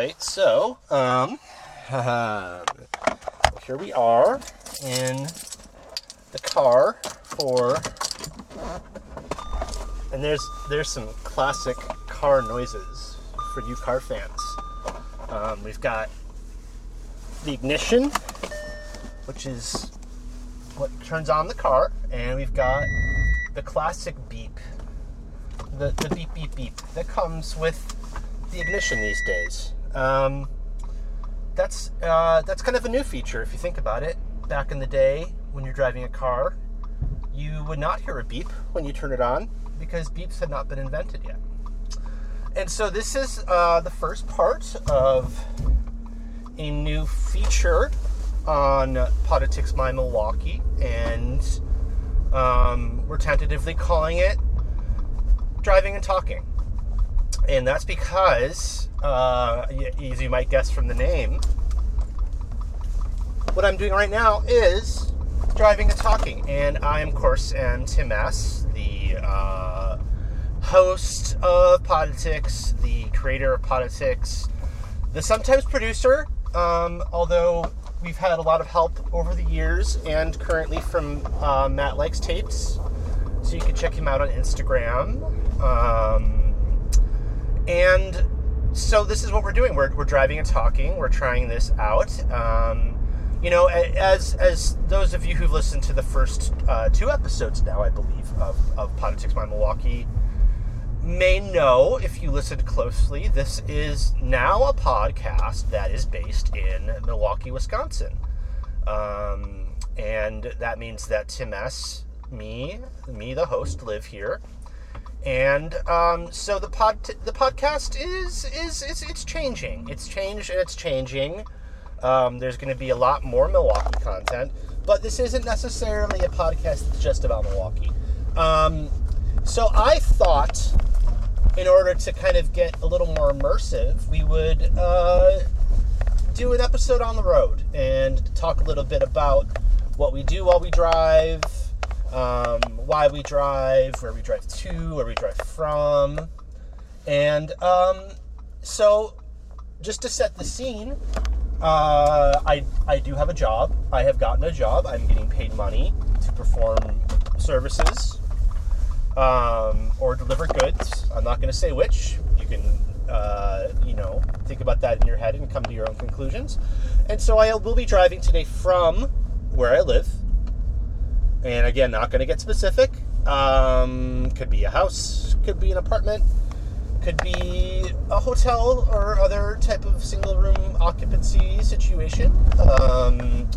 right, so um, here we are in the car for, and there's there's some classic car noises for you car fans. Um, we've got the ignition, which is what turns on the car, and we've got the classic beep, the, the beep beep beep that comes with the ignition these days. Um, that's uh, that's kind of a new feature if you think about it. Back in the day, when you're driving a car, you would not hear a beep when you turn it on because beeps had not been invented yet. And so this is uh, the first part of a new feature on Poditics My Milwaukee, and um, we're tentatively calling it Driving and Talking. And that's because, uh, as you might guess from the name, what I'm doing right now is driving and talking. And I, am, of course, am Tim S., the uh, host of Poditics, the creator of Poditics, the sometimes producer, um, although we've had a lot of help over the years and currently from uh, Matt Likes Tapes. So you can check him out on Instagram. Um, and so this is what we're doing. We're, we're driving and talking. We're trying this out. Um, you know, as as those of you who've listened to the first uh, two episodes now, I believe, of, of Poditics by Milwaukee, may know if you listened closely, this is now a podcast that is based in Milwaukee, Wisconsin. Um, and that means that Tim S., me, me, the host, live here. And um, so the pod, the podcast is is is it's changing. It's changed and it's changing. Um, there's going to be a lot more Milwaukee content, but this isn't necessarily a podcast that's just about Milwaukee. Um, so I thought, in order to kind of get a little more immersive, we would uh, do an episode on the road and talk a little bit about what we do while we drive, um, why we drive, where we drive to, where we drive from. And um, so, just to set the scene, uh, I, I do have a job. I have gotten a job. I'm getting paid money to perform services um, or deliver goods. I'm not going to say which. You can, uh, you know, think about that in your head and come to your own conclusions. And so I will be driving today from where I live. And again, not going to get specific. Um, could be a house, could be an apartment, could be a hotel or other type of single room occupancy situation. Um,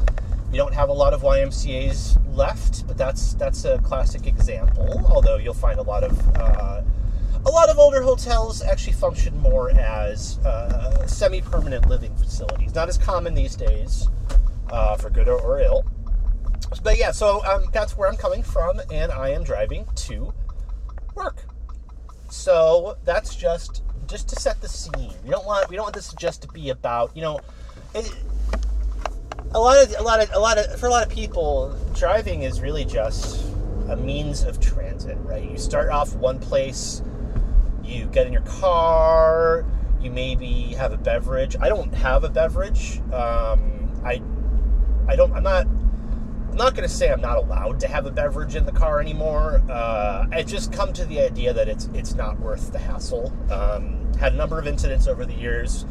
we don't have a lot of YMCA's left, but that's that's a classic example. Although you'll find a lot of uh, a lot of older hotels actually function more as uh, semi-permanent living facilities. Not as common these days, uh, for good or, or, ill. But yeah, so um, that's where I'm coming from, and I am driving to work. So that's just just to set the scene. We don't want we don't want this just to be about you know. It, a lot of a lot of a lot of for a lot of people, driving is really just a means of transit, right? You start off one place, you get in your car, you maybe have a beverage. I don't have a beverage. Um, I I don't. I'm not. I'm not going to say I'm not allowed to have a beverage in the car anymore. Uh, I just come to the idea that it's it's not worth the hassle. Um, had a number of incidents over the years.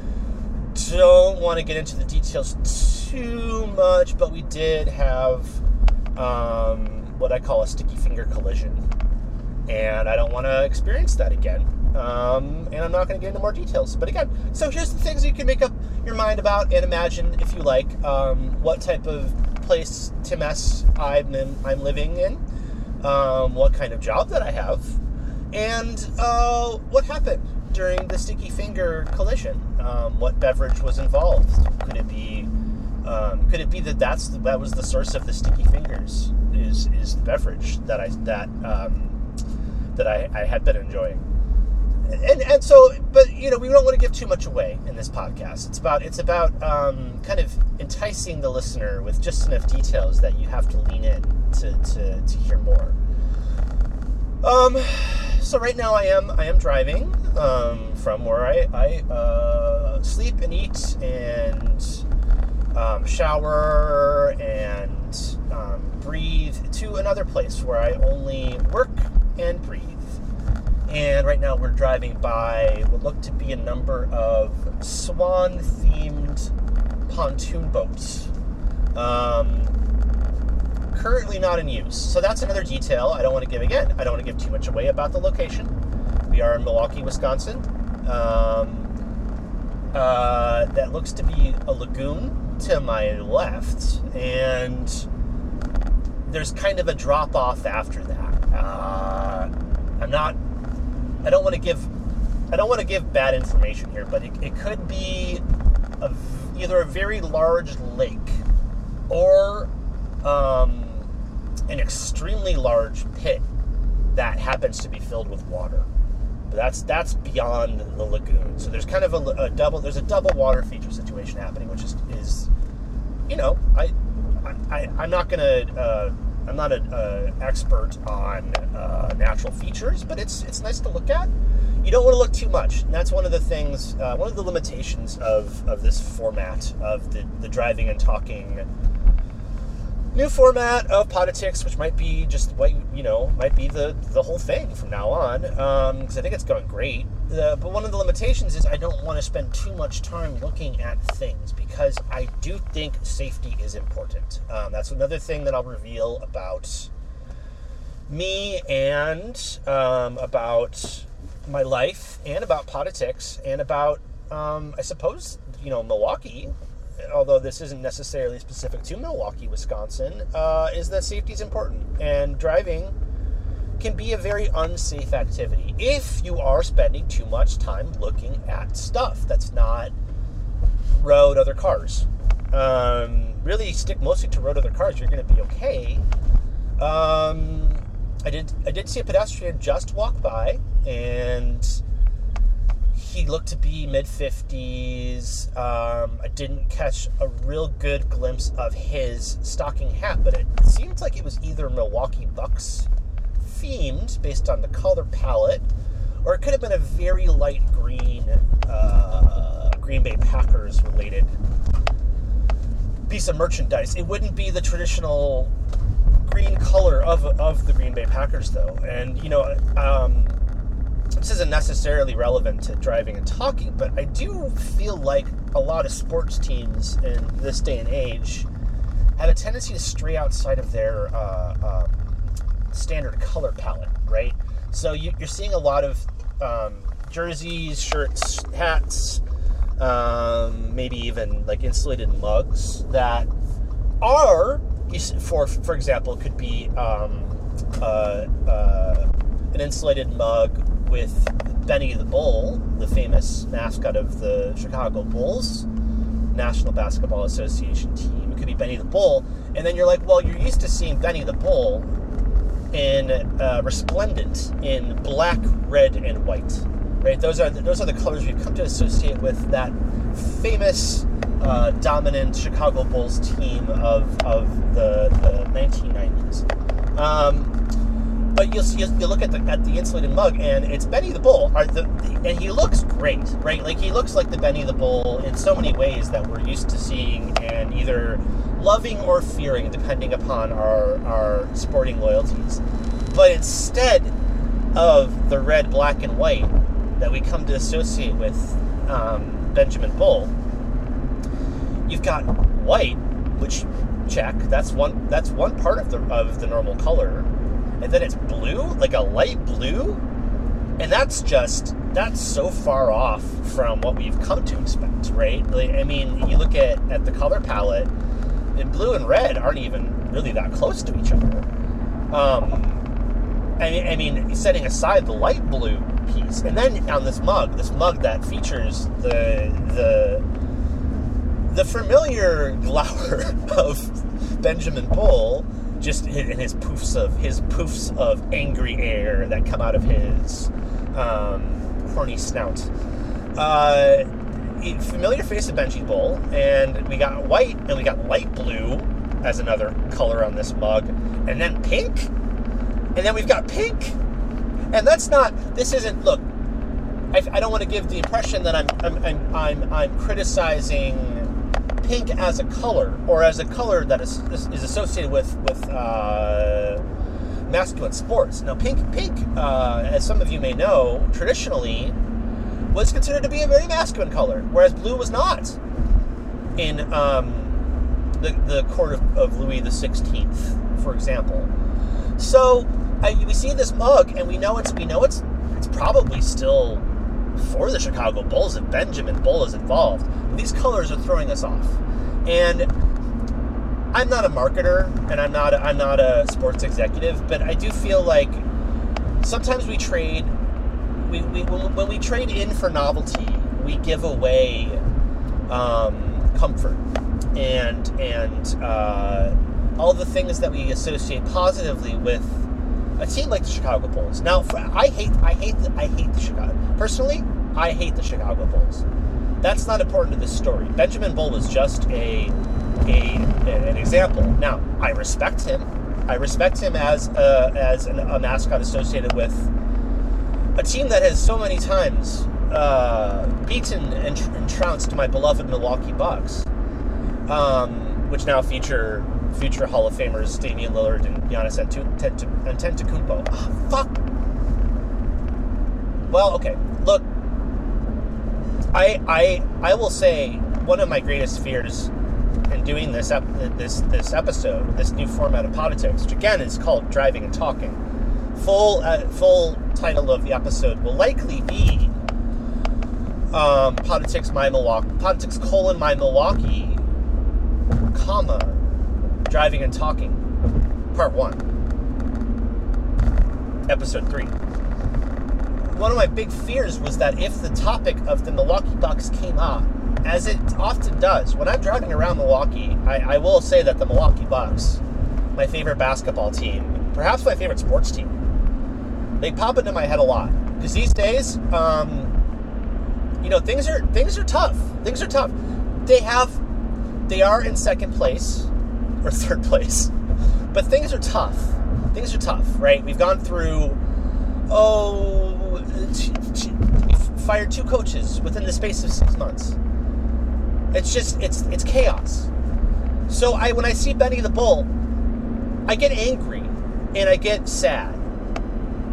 Don't want to get into the details too much, but we did have um, what I call a sticky finger collision, and I don't want to experience that again. Um, and I'm not going to get into more details. But again, so here's the things you can make up your mind about and imagine, if you like, um, what type of place Tim S. I'm, in, I'm living in, um, what kind of job that I have, and uh, what happened during the sticky finger collision. Um, what beverage was involved? Could it be? Um, could it be that that's the, that was the source of the sticky fingers? Is is the beverage that I that um, that I, I had been enjoying? And and so but you know we don't want to give too much away in this podcast it's about it's about um, kind of enticing the listener with just enough details that you have to lean in to to, to hear more um so right now i am i am driving um, from where i i uh, sleep and eat and um, shower and um, breathe to another place where I only work and breathe. And right now we're driving by what look to be a number of swan themed pontoon boats. Um, currently not in use. So that's another detail I don't want to give again. I don't want to give too much away about the location. We are in Milwaukee, Wisconsin. Um, uh, that looks to be a lagoon to my left, and there's kind of a drop off after that. Uh, I'm not. I don't want to give. I don't want to give bad information here, but it, it could be a, either a very large lake or um, an extremely large pit that happens to be filled with water. But that's that's beyond the lagoon. So there's kind of a, a double. There's a double water feature situation happening, which is is, you know, I, I I'm not gonna. Uh, I'm not an expert on uh, natural features, but it's it's nice to look at. You don't want to look too much. And that's one of the things, uh, one of the limitations of, of this format of the, the driving and talking new format of Poditics, which might be just what you know might be the the whole thing from now on. Because um, I think it's going great. Uh, but one of the limitations is I don't want to spend too much time looking at things because I do think safety is important. Um, that's another thing that I'll reveal about me and um, about my life and about Poditics and about um, I suppose you know Milwaukee although this isn't necessarily specific to Milwaukee, Wisconsin, uh, is that safety is important. And driving can be a very unsafe activity if you are spending too much time looking at stuff that's not road other cars. Um, really stick mostly to road other cars, you're going to be okay. Um, I did I did see a pedestrian just walk by and he looked to be mid 50s. Um, I didn't catch a real good glimpse of his stocking hat, but it seemed like it was either Milwaukee Bucks themed based on the color palette, or it could have been a very light green, uh, Green Bay Packers related piece of merchandise. It wouldn't be the traditional green color of, of the Green Bay Packers, though. And, you know, um, this isn't necessarily relevant to driving and talking, but I do feel like a lot of sports teams in this day and age have a tendency to stray outside of their uh, um, standard color palette, right? So you, are seeing a lot of um, jerseys, shirts, hats, um, maybe even like insulated mugs that are, for for example, could be um, uh, uh, an insulated mug with Benny the Bull, the famous mascot of the Chicago Bulls, National Basketball Association team. It could be Benny the Bull, and then you're like, well, you're used to seeing Benny the Bull in uh, resplendent in black, red, and white. Right? Those are the, those are the colors we've come to associate with that famous, uh, dominant Chicago Bulls team of of the, the 1990s. Um, but you you look at the at the insulated mug, and it's Benny the Bull. The, and he looks great, right? Like he looks like the Benny the Bull in so many ways that we're used to seeing and either loving or fearing, depending upon our our sporting loyalties. But instead of the red, black, and white that we come to associate with um, Benjamin Bull, you've got white, which check. That's one. That's one part of the of the normal color and then it's blue, like a light blue, and that's just that's so far off from what we've come to expect, right? Like, I mean, you look at at the color palette, and blue and red aren't even really that close to each other. Um, I mean, I mean, setting aside the light blue piece, and then on this mug, this mug that features the the the familiar glower of Benjamin Bull just in his poofs of his poofs of angry air that come out of his um, horny snout. Uh, familiar face of Benji Bull, and we got white and we got light blue as another color on this mug, and then pink, and then we've got pink, and that's not. This isn't. Look, I, I don't want to give the impression that I'm I'm, I'm, I'm, I'm criticizing pink as a color or as a color that is, is associated with with uh, masculine sports. Now, pink pink, uh, as some of you may know, traditionally was considered to be a very masculine color, whereas blue was not in um, the the court of, of Louis the Sixteenth, for example. So I, we see this mug, and we know it's we know it's it's probably still for the Chicago Bulls if Benjamin Bull is involved. These colors are throwing us off. And I'm not a marketer and I'm not a, I'm not a sports executive, but I do feel like sometimes we trade we, we when, we trade in for novelty, we give away um, comfort and and uh, all the things that we associate positively with a team like the Chicago Bulls. Now, for, I hate, I hate, the, I hate the Chicago. Personally, I hate the Chicago Bulls. That's not important to this story. Benjamin Bull was just a, a an example. Now, I respect him. I respect him as a, as an, a mascot associated with a team that has so many times uh, beaten and, and trounced my beloved Milwaukee Bucks, um, which now feature future Hall of Famers Damian Lillard and Giannis Antetokounmpo. Oh, fuck. Well, okay. Look, I I I will say one of my greatest fears in doing this ep- this this episode, this new format of Poditics, which again is called driving and talking. Full uh, full title of the episode will likely be um, Poditics my Milwaukee Poditics colon my Milwaukee comma Driving and Talking, Part 1, Episode 3. One of my big fears was that if the topic of the Milwaukee Bucks came up, as it often does, when I'm driving around Milwaukee, I, I will say that the Milwaukee Bucks, my favorite basketball team, perhaps my favorite sports team, they pop into my head a lot. Because these days, um, you know, things are things are tough. Things are tough. They have, they are in second place or third place. But things are tough. Things are tough, right? We've gone through, oh, fired two coaches within the space of six months. It's just, it's it's chaos. So I, when I see Benny the Bull, I get angry and I get sad,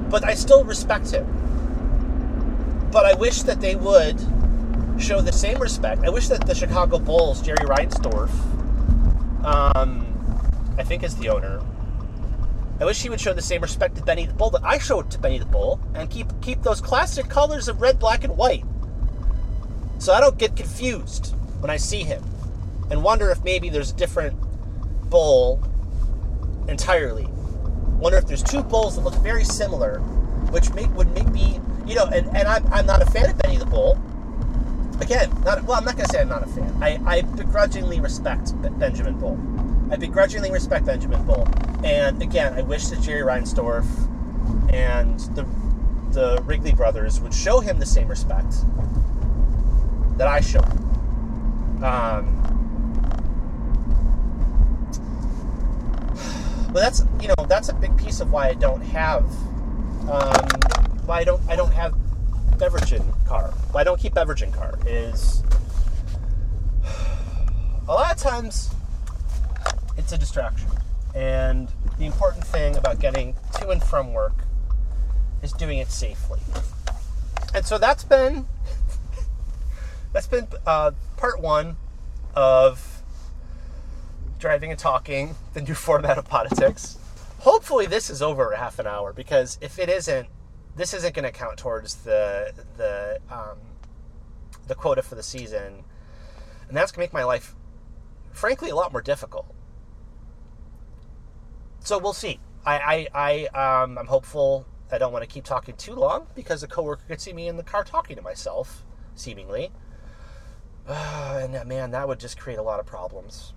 but I still respect him. But I wish that they would show the same respect. I wish that the Chicago Bulls, Jerry Reinsdorf, um, I think is the owner. I wish he would show the same respect to Benny the Bull that I showed to Benny the Bull, and keep keep those classic colors of red, black, and white. So I don't get confused when I see him, and wonder if maybe there's a different bull entirely. Wonder if there's two bulls that look very similar, which make would make me, you know, and, and I'm, I'm not a fan of Benny the Bull. Again, not well. I'm not going to say I'm not a fan. I, I begrudgingly respect Benjamin Bull. I begrudgingly respect Benjamin Bull. And again, I wish that Jerry Reinsdorf and the the Wrigley brothers would show him the same respect that I show. Um, but that's you know that's a big piece of why I don't have um, why I don't I don't have beverage in car. Why I don't keep beverage in car is a lot of times it's a distraction. And the important thing about getting to and from work is doing it safely. And so that's been that's been uh, part one of driving and talking, the new format of Poditics. Hopefully, this is over half an hour because if it isn't, this isn't going to count towards the the um, the quota for the season, and that's going to make my life, frankly, a lot more difficult. So we'll see. I I, I um, I'm hopeful. I don't want to keep talking too long because a coworker could see me in the car talking to myself, seemingly. Uh, and man, that would just create a lot of problems.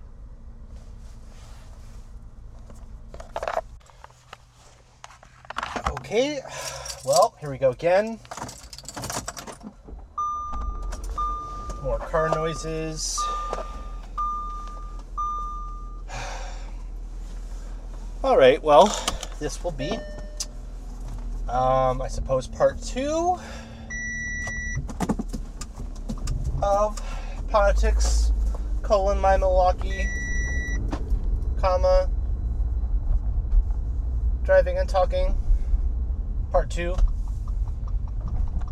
Okay, well, here we go again. More car noises. All right, well, this will be, um, I suppose, part two of Poditics, colon, my Milwaukee, comma, driving and talking, part two.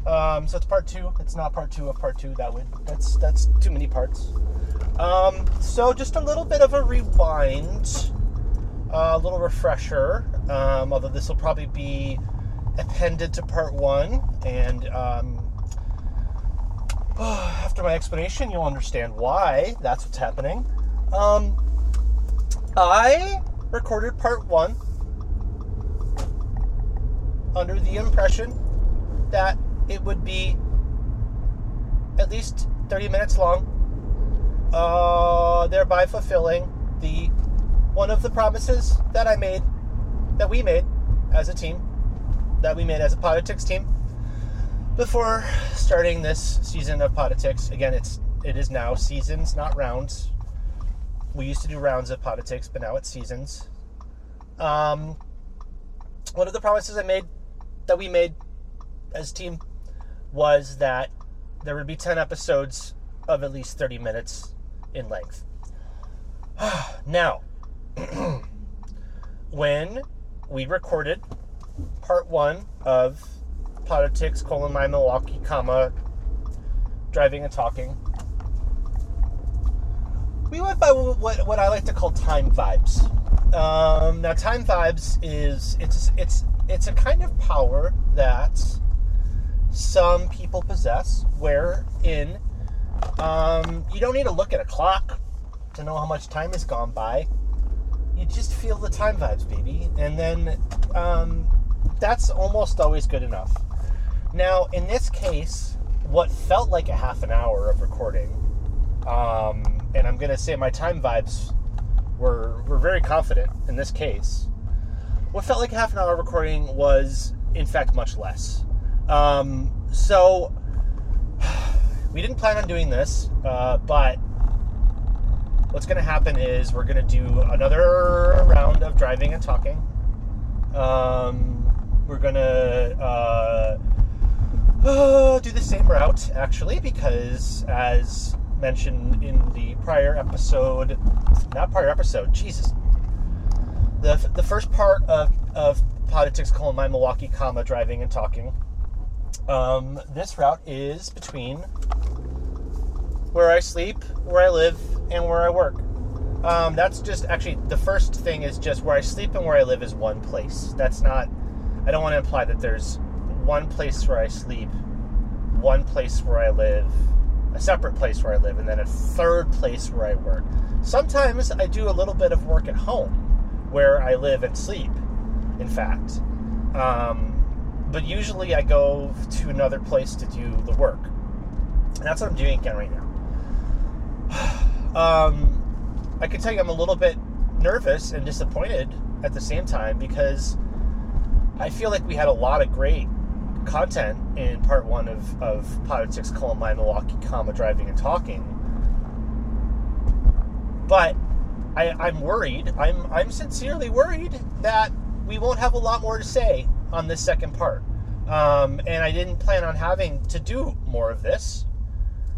Um, so it's part two. It's not part two of part two. That would that's that's too many parts. Um, so just a little bit of a rewind, a little refresher. Um, although this will probably be appended to part one, and um, after my explanation, you'll understand why that's what's happening. Um, I recorded part one under the impression that it would be at least 30 minutes long, uh, thereby fulfilling the one of the promises that I made, that we made as a team, that we made as a Poditics team before starting this season of Poditics. Again, it's it is now seasons, not rounds. We used to do rounds of Poditics, but now it's seasons. Um, one of the promises I made that we made as a team was that there would be 10 episodes of at least 30 minutes in length. now, when we recorded part one of Poditics, colon, my Milwaukee, comma, driving and talking, we went by what, what I like to call time vibes. Um, now, time vibes is it's it's it's a kind of power that some people possess, wherein um, you don't need to look at a clock to know how much time has gone by. You just feel the time vibes, baby, and then um, that's almost always good enough. Now, in this case, what felt like a half an hour of recording, um, and I'm going to say my time vibes were were very confident in this case. What felt like a half an hour of recording was, in fact, much less. Um, so we didn't plan on doing this, uh, but what's going to happen is we're going to do another round of driving and talking. Um, we're going to uh, uh, do the same route, actually, because as mentioned in the prior episode, not prior episode, Jesus. The, the first part of, of Poditics colon my Milwaukee comma driving and talking um, this route is between where I sleep, where I live, and where I work. Um, that's just actually the first thing is just where I sleep and where I live is one place. That's not, I don't want to imply that there's one place where I sleep, one place where I live, a separate place where I live, and then a third place where I work. Sometimes I do a little bit of work at home where I live and sleep, in fact. Um, but usually I go to another place to do the work. And that's what I'm doing again right now. um, I can tell you I'm a little bit nervous and disappointed at the same time because I feel like we had a lot of great content in part one of, of Poditics, Columbine, Milwaukee, comma, driving and talking. But I, I'm worried, I'm, I'm sincerely worried that we won't have a lot more to say on this second part. Um, and I didn't plan on having to do more of this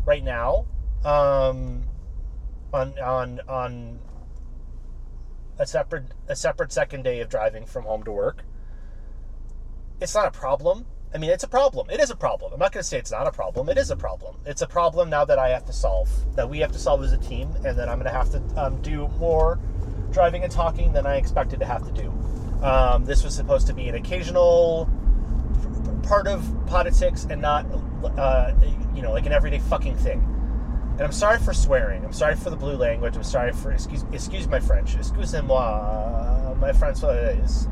right now um, on on on a separate a separate second day of driving from home to work. It's not a problem. I mean, it's a problem. It is a problem. I'm not going to say it's not a problem. It is a problem. It's a problem now that I have to solve, that we have to solve as a team, and that I'm going to have to um, do more driving and talking than I expected to have to do. Um, this was supposed to be an occasional part of Poditics and not, uh, you know, like an everyday fucking thing. And I'm sorry for swearing. I'm sorry for the blue language. I'm sorry for excuse excuse my French. Excusez-moi, my français.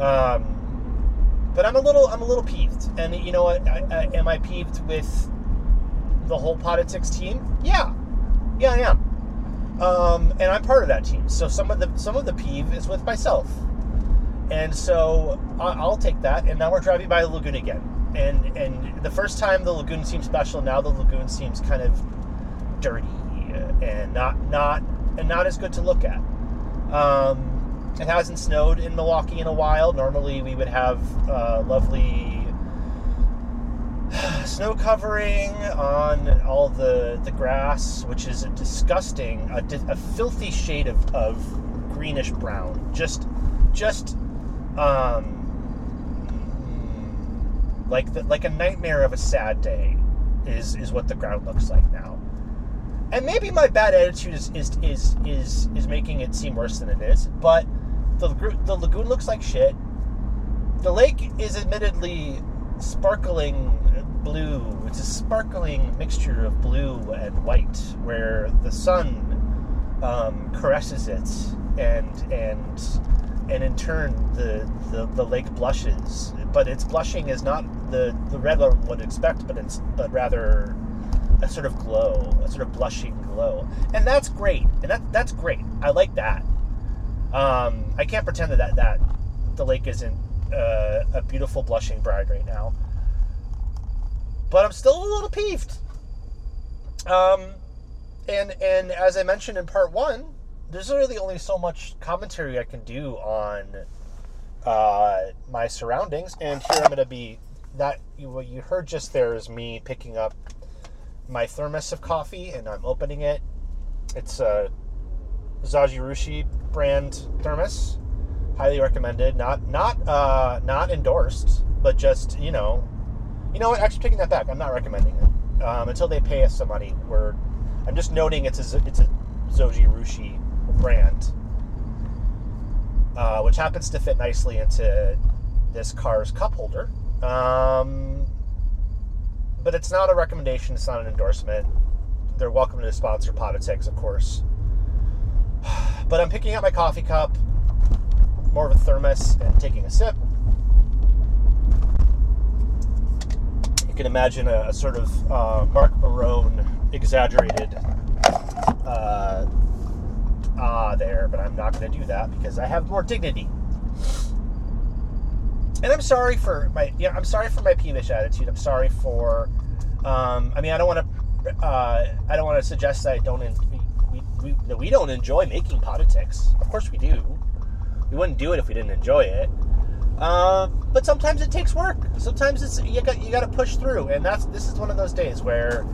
Um, but I'm a little I'm a little peeved. And you know what? I, I, am I peeved with the whole Poditics team? Yeah, yeah, I am. Um, and I'm part of that team. So some of the some of the peeve is with myself. And so I'll take that. And now we're driving by the lagoon again. And and the first time the lagoon seemed special. Now the lagoon seems kind of dirty and not not and not as good to look at. Um, it hasn't snowed in Milwaukee in a while. Normally we would have uh, lovely snow covering on all the the grass, which is a disgusting, a, a filthy shade of, of greenish brown. Just, just, um, like the, like a nightmare of a sad day, is is what the ground looks like now. And maybe my bad attitude is is is is, is making it seem worse than it is, but the the lagoon looks like shit. The lake is admittedly sparkling blue. It's a sparkling mixture of blue and white, where the sun um, caresses it, and and and in turn the, the, the lake blushes. But its blushing is not the the red one would expect, but it's but rather a sort of glow, a sort of blushing glow, and that's great. And that that's great. I like that. Um, I can't pretend that that, that the lake isn't uh, a beautiful blushing bride right now but I'm still a little peeved. Um, and and as I mentioned in part one, there's really only so much commentary I can do on uh, my surroundings, and here I'm going to be that what you heard just there is me picking up my thermos of coffee, and I'm opening it. It's a Zojirushi brand thermos, highly recommended. Not not uh, not endorsed, but just you know you know what? Actually, taking that back, I'm not recommending it um, until they pay us some money. We're, I'm just noting it's a it's a Zojirushi brand, uh, which happens to fit nicely into this car's cup holder. Um, but it's not a recommendation. It's not an endorsement. They're welcome to sponsor Poditics, of course. But I'm picking up my coffee cup, more of a thermos, and taking a sip. you can imagine a, a sort of uh, Marc Maron exaggerated uh, ah there, but I'm not going to do that because I have more dignity. And I'm sorry for my yeah, I'm sorry for my peevish attitude. I'm sorry for um, I mean I don't want to uh, I don't want to suggest that I don't in, we, we, we, we don't enjoy making Poditics. Of course we do. We wouldn't do it if we didn't enjoy it. Uh, but sometimes it takes work. Sometimes it's you got you got to push through, and that's this is one of those days where,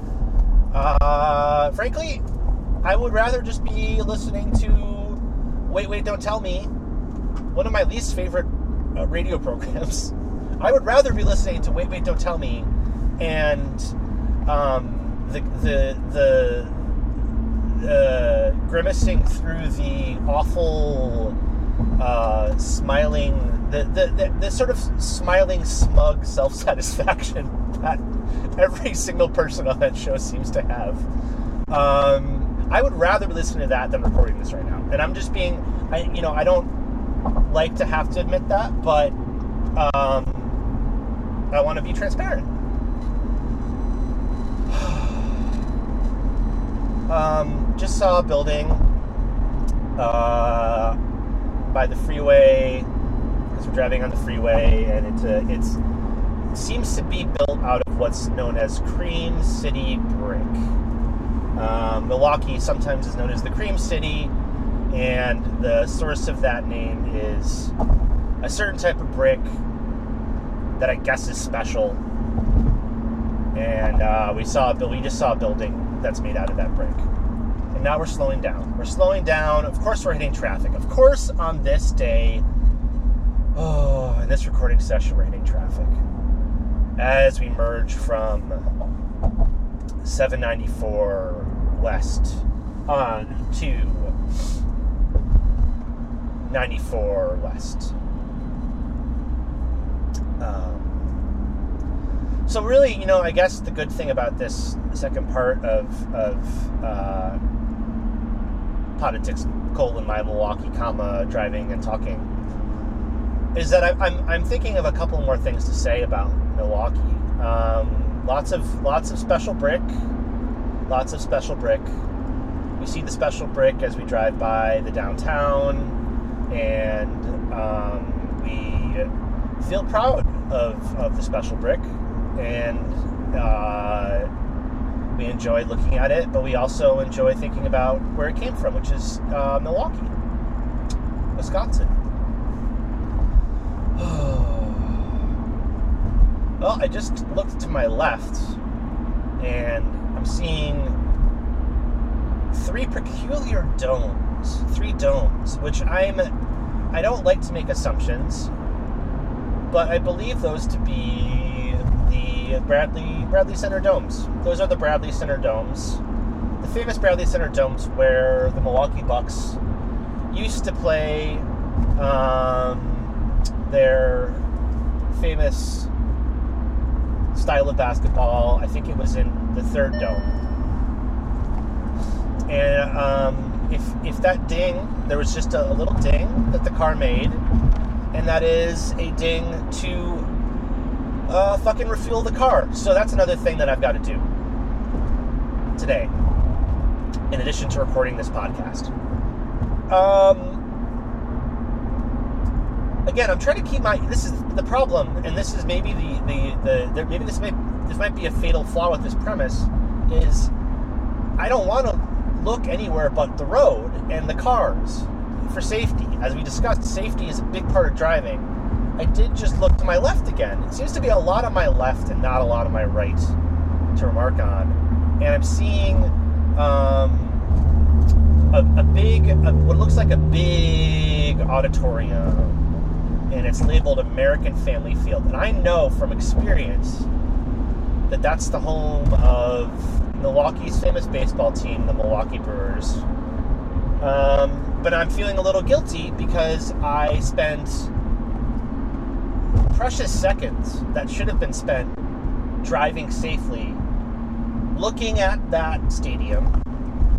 uh, frankly, I would rather just be listening to Wait Wait Don't Tell Me, one of my least favorite uh, radio programs. I would rather be listening to Wait Wait Don't Tell Me, and um, the the the uh, grimacing through the awful uh, smiling the, the, the, the, sort of smiling, smug self satisfaction that every single person on that show seems to have. Um, I would rather be listening to that than recording this right now. And I'm just being, I, you know, I don't like to have to admit that, but um, I want to be transparent. um, just saw a building uh, by the freeway because we're driving on the freeway, and it's a, it's it seems to be built out of what's known as Cream City brick. Um, Milwaukee sometimes is known as the Cream City, and the source of that name is a certain type of brick that I guess is special. And uh, we saw a we just saw a building that's made out of that brick. And now we're slowing down. We're slowing down. Of course, we're hitting traffic. Of course, on this day, Oh, in this recording session, we're hitting traffic as we merge from 794 west on to 94 west. Um, so really, you know, I guess the good thing about this second part of of uh, Poditics colon my Milwaukee comma driving and talking is that I, I'm, I'm thinking of a couple more things to say about Milwaukee. Um, lots of lots of special brick, lots of special brick. We see the special brick as we drive by the downtown, and um, we feel proud of, of the special brick, and uh, we enjoy looking at it. But we also enjoy thinking about where it came from, which is uh, Milwaukee, Wisconsin. Well, I just looked to my left and I'm seeing three peculiar domes. Three domes, which I'm I don't like to make assumptions, but I believe those to be the Bradley Bradley Center domes. Those are the Bradley Center domes. The famous Bradley Center domes where the Milwaukee Bucks used to play um, their famous style of basketball. I think it was in the third dome. And um, if, if that ding, there was just a, a little ding that the car made, and that is a ding to uh, fucking refuel the car. So that's another thing that I've got to do today, in addition to recording this podcast. Um, again, I'm trying to keep my. This is the problem, and this is maybe the the, the, the maybe this may this might be a fatal flaw with this premise. Is I don't want to look anywhere but the road and the cars for safety. As we discussed, safety is a big part of driving. I did just look to my left again. It seems to be a lot on my left and not a lot on my right to remark on. And I'm seeing um, a, a, big, a, what looks like a big auditorium, and it's labeled American Family Field. And I know from experience that that's the home of Milwaukee's famous baseball team, the Milwaukee Brewers. Um, but I'm feeling a little guilty because I spent precious seconds that should have been spent driving safely, looking at that stadium,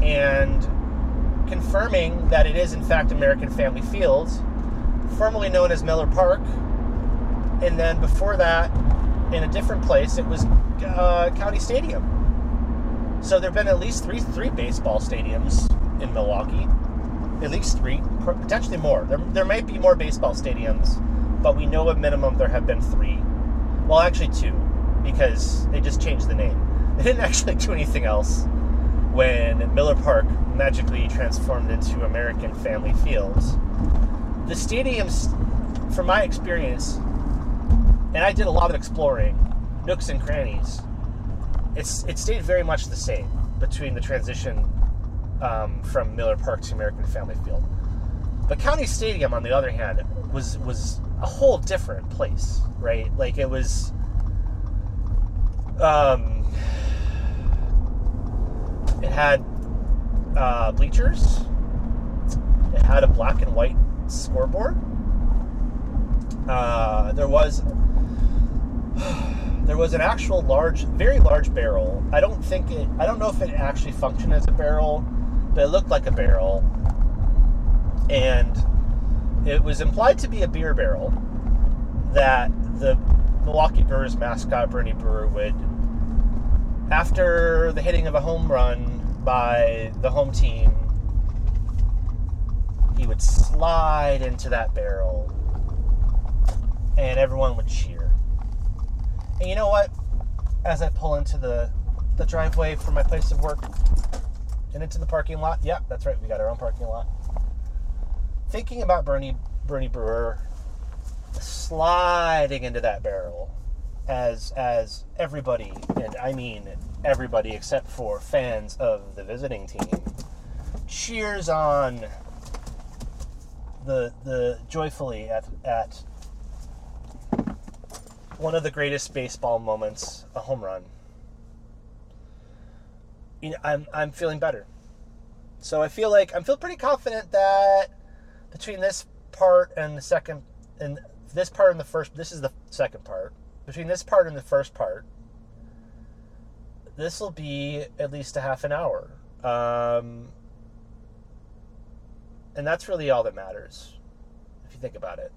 and confirming that it is in fact American Family Field, formerly known as Miller Park. And then before that, in a different place, it was uh, County Stadium. So there have been at least three three baseball stadiums in Milwaukee. At least three, potentially more. There, there might be more baseball stadiums, but we know at minimum there have been three. Well, actually two, because they just changed the name. They didn't actually do anything else when Miller Park magically transformed into American Family Fields. The stadiums, from my experience, and I did a lot of exploring, nooks and crannies, it's it stayed very much the same between the transition um, from Miller Park to American Family Field. But County Stadium, on the other hand, was was a whole different place, right? Like it was. Um, it had uh, bleachers. It had a black and white scoreboard. Uh, there was there was an actual large, very large barrel. I don't think it, I don't know if it actually functioned as a barrel, but it looked like a barrel. And it was implied to be a beer barrel that the Milwaukee Brewers mascot, Bernie Brewer, would, after the hitting of a home run by the home team, he would slide into that barrel and everyone would cheer. And you know what? As I pull into the, the driveway from my place of work and into the parking lot, yeah, that's right, we got our own parking lot. Thinking about Bernie Bernie Brewer sliding into that barrel as as everybody, and I mean everybody except for fans of the visiting team, cheers on the the joyfully at at one of the greatest baseball moments, a home run. You know, I'm I'm feeling better. So I feel like I'm feel pretty confident that between this part and the second and this part and the first this is the second part. Between this part and the first part, this will be at least a half an hour. Um, and that's really all that matters if you think about it.